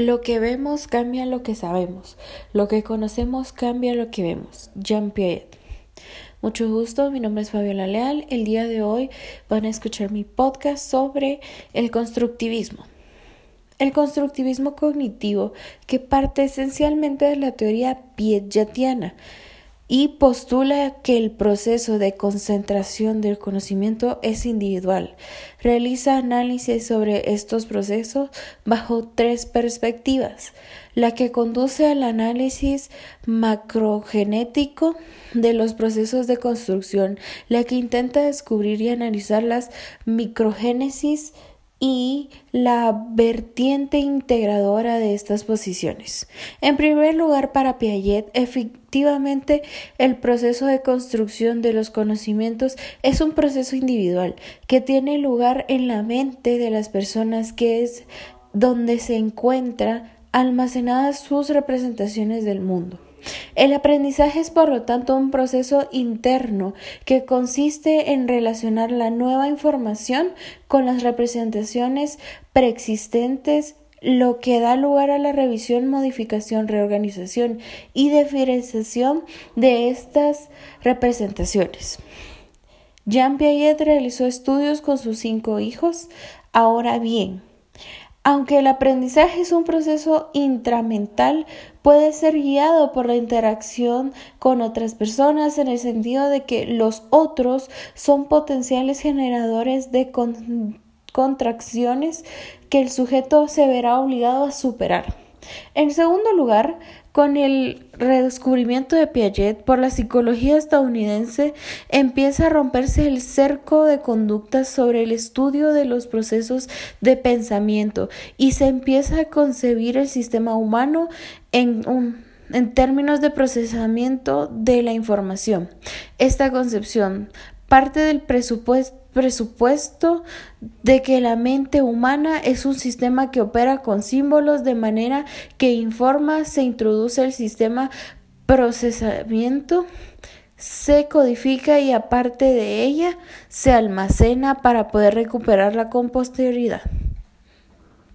Lo que vemos cambia lo que sabemos. Lo que conocemos cambia lo que vemos. Jean Piaget. Mucho gusto, mi nombre es Fabiola Leal. El día de hoy van a escuchar mi podcast sobre el constructivismo. El constructivismo cognitivo, que parte esencialmente de la teoría piagetiana, y postula que el proceso de concentración del conocimiento es individual. Realiza análisis sobre estos procesos bajo tres perspectivas. La que conduce al análisis macrogenético de los procesos de construcción, la que intenta descubrir y analizar las microgénesis y la vertiente integradora de estas posiciones. En primer lugar, para Piaget, efectivamente el proceso de construcción de los conocimientos es un proceso individual que tiene lugar en la mente de las personas, que es donde se encuentran almacenadas sus representaciones del mundo. El aprendizaje es, por lo tanto, un proceso interno que consiste en relacionar la nueva información con las representaciones preexistentes lo que da lugar a la revisión, modificación, reorganización y diferenciación de estas representaciones. Jean Piaget realizó estudios con sus cinco hijos. Ahora bien, aunque el aprendizaje es un proceso intramental, puede ser guiado por la interacción con otras personas en el sentido de que los otros son potenciales generadores de contracciones que el sujeto se verá obligado a superar. En segundo lugar, con el redescubrimiento de Piaget por la psicología estadounidense, empieza a romperse el cerco de conductas sobre el estudio de los procesos de pensamiento y se empieza a concebir el sistema humano en en términos de procesamiento de la información. Esta concepción parte del presupuesto de que la mente humana es un sistema que opera con símbolos de manera que informa, se introduce el sistema procesamiento, se codifica y aparte de ella se almacena para poder recuperarla con posterioridad.